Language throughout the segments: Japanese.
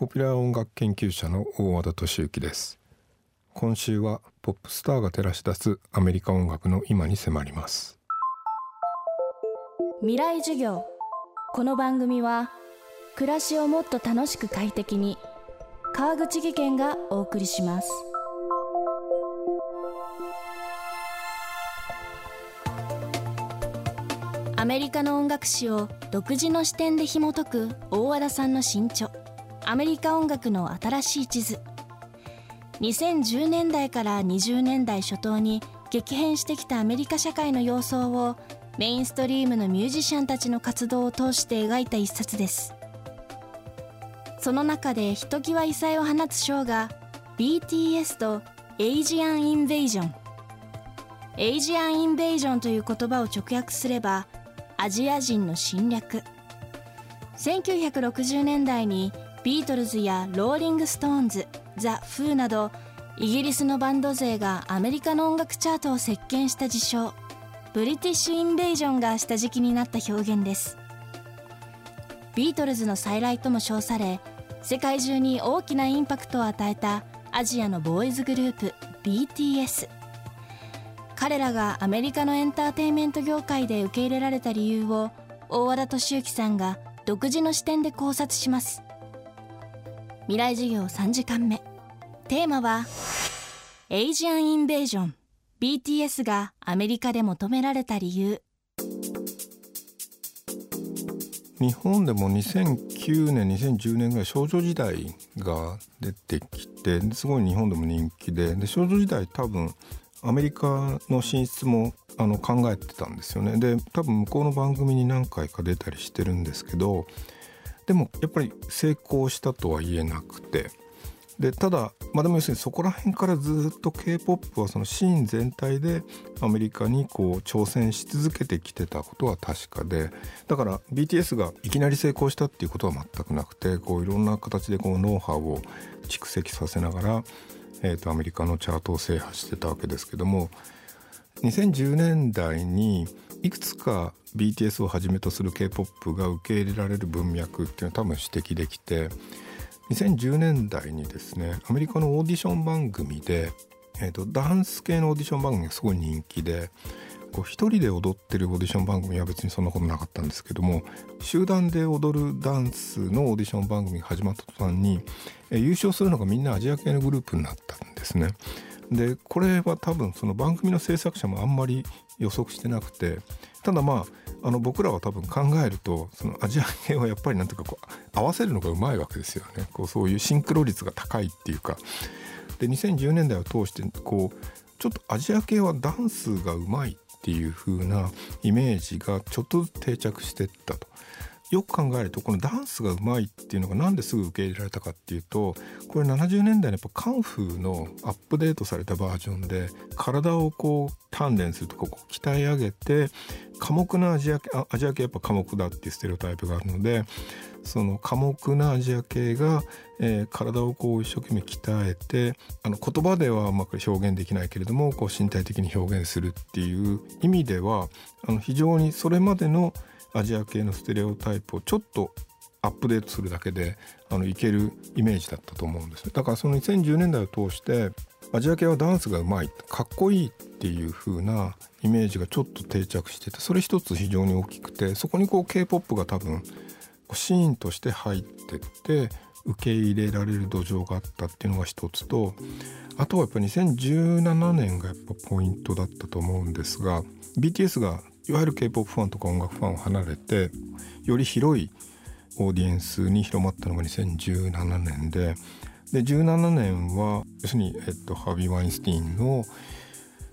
ポピュラー音楽研究者の大和田敏之です。今週はポップスターが照らし出すアメリカ音楽の今に迫ります。未来授業。この番組は暮らしをもっと楽しく快適に川口義賢がお送りします。アメリカの音楽史を独自の視点で紐解く大和田さんの新著。アメリカ音楽の新しい地図。2010年代から20年代初頭に激変してきたアメリカ社会の様相をメインストリームのミュージシャンたちの活動を通して描いた一冊です。その中でひときわ異彩を放つショーが BTS とエイジアン・インベージョンエイジアン・インベージョンという言葉を直訳すればアジア人の侵略。1960年代にビートルズやローリング・ストーンズザ・フーなどイギリスのバンド勢がアメリカの音楽チャートを席巻した事象 British Invasion が下敷きになった表現です。ビートルズの再来とも称され世界中に大きなインパクトを与えたアジアのボーイズグループ BTS 彼らがアメリカのエンターテインメント業界で受け入れられた理由を大和田敏之さんが独自の視点で考察します。未来授業3時間目。テーマはエイジアンインベージョン BTS がアメリカで求められた理由。日本でも2009年2010年ぐらい少女時代が出てきてすごい日本でも人気でで少女時代多分アメリカの進出もあの考えてたんですよね。で多分向こうの番組に何回か出たりしてるんですけどでもやっぱり成功したとは言えなくて。でただまあでも要するにそこら辺からずっと k p o p はそのシーン全体でアメリカにこう挑戦し続けてきてたことは確かでだから BTS がいきなり成功したっていうことは全くなくてこういろんな形でこうノウハウを蓄積させながら、えー、とアメリカのチャートを制覇してたわけですけども2010年代にいくつか BTS をはじめとする K-POP が受け入れられる文脈っていうのは多分指摘できて2010年代にですねアメリカのオーディション番組で、えーと、ダンス系のオーディション番組がすごい人気でこう一人で踊ってるオーディション番組は別にそんなことなかったんですけども集団で踊るダンスのオーディション番組が始まった途端に、えー、優勝するのがみんなアジア系のグループになったんですね。でこれは多分その番組の制作者もあんまり予測してなくてただまああの僕らは多分考えるとそのアジア系はやっぱりなんていうかこう合わせるのがうまいわけですよねこうそういうシンクロ率が高いっていうかで2010年代を通してこうちょっとアジア系はダンスがうまいっていう風なイメージがちょっとずつ定着してったと。よく考えるとこのダンスがうまいっていうのがなんですぐ受け入れられたかっていうとこれ70年代のやっぱカンフーのアップデートされたバージョンで体をこう鍛錬するとかこう鍛え上げて寡黙なアジア系アジア系やっぱ寡黙だっていうステレオタイプがあるのでその寡黙なアジア系が、えー、体をこう一生懸命鍛えてあの言葉ではうまく表現できないけれどもこう身体的に表現するっていう意味ではあの非常にそれまでのアジア系のステレオタイプをちょっとアップデートするだけであのいけるイメージだったと思うんですだからその2010年代を通してアジア系はダンスがうまいかっこいいっていう風なイメージがちょっと定着しててそれ一つ非常に大きくてそこにこう k p o p が多分シーンとして入ってって受け入れられる土壌があったっていうのが一つとあとはやっぱ2017年がやっぱポイントだったと思うんですが BTS がいわゆる K-POP ファンとか音楽ファンを離れてより広いオーディエンスに広まったのが2017年でで17年は要するに、えっと、ハーヴェイ・ワインスタインの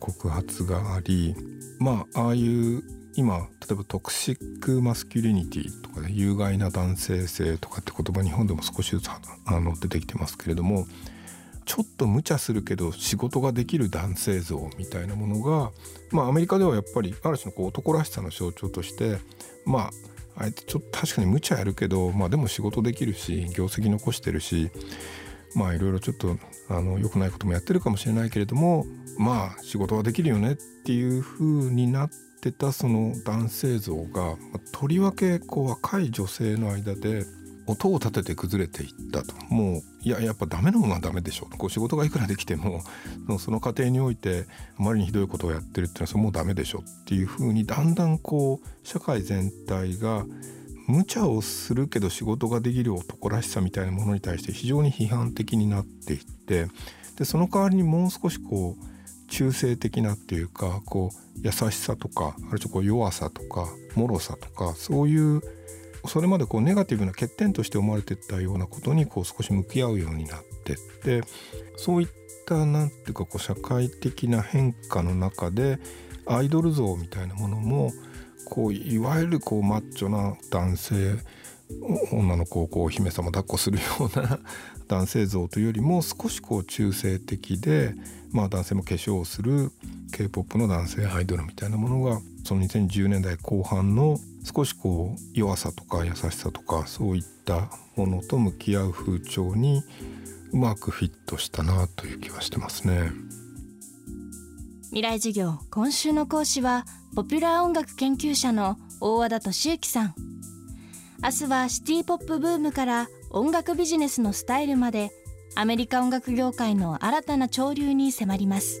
告発がありまあああいう今例えば toxic masculinity とかで有害な男性性とかって言葉日本でも少しずつあの出てきてますけれどもちょっと無茶するけど仕事ができる男性像みたいなものが、まあ、アメリカではやっぱりある種のこう男らしさの象徴としてまああえてちょっと確かに無茶やるけど、まあ、でも仕事できるし業績残してるしまあいろいろちょっとあの良くないこともやってるかもしれないけれどもまあ仕事はできるよねっていう風になってたその男性像がとりわけこう若い女性の間で音を立てて崩れていったと。もういややっぱダメなものはダメでしょこう仕事がいくらできてもその過程においてあまりにひどいことをやってるっていうのはそれもうダメでしょっていうふうにだんだんこう社会全体が無茶をするけど仕事ができる男らしさみたいなものに対して非常に批判的になっていってでその代わりにもう少しこう中性的なっていうかこう優しさとかあるいはこう弱さとか脆さとかそういうそれまでこうネガティブな欠点として思われてたようなことにこう少し向き合うようになってってそういったなんていうかこう社会的な変化の中でアイドル像みたいなものもこういわゆるこうマッチョな男性女の子をこう姫様抱っこするような 男性像というよりも少しこう中性的で、まあ、男性も化粧をする k p o p の男性アイドルみたいなものがその2010年代後半の少しこう弱さとか優しさとかそういったものと向き合う風潮にうまくフィットしたなという気はしてますね。未来授業今週の講師はポピュラー音楽研究者の大和田敏之さん明日はシティポップブームから音楽ビジネスのスタイルまでアメリカ音楽業界の新たな潮流に迫ります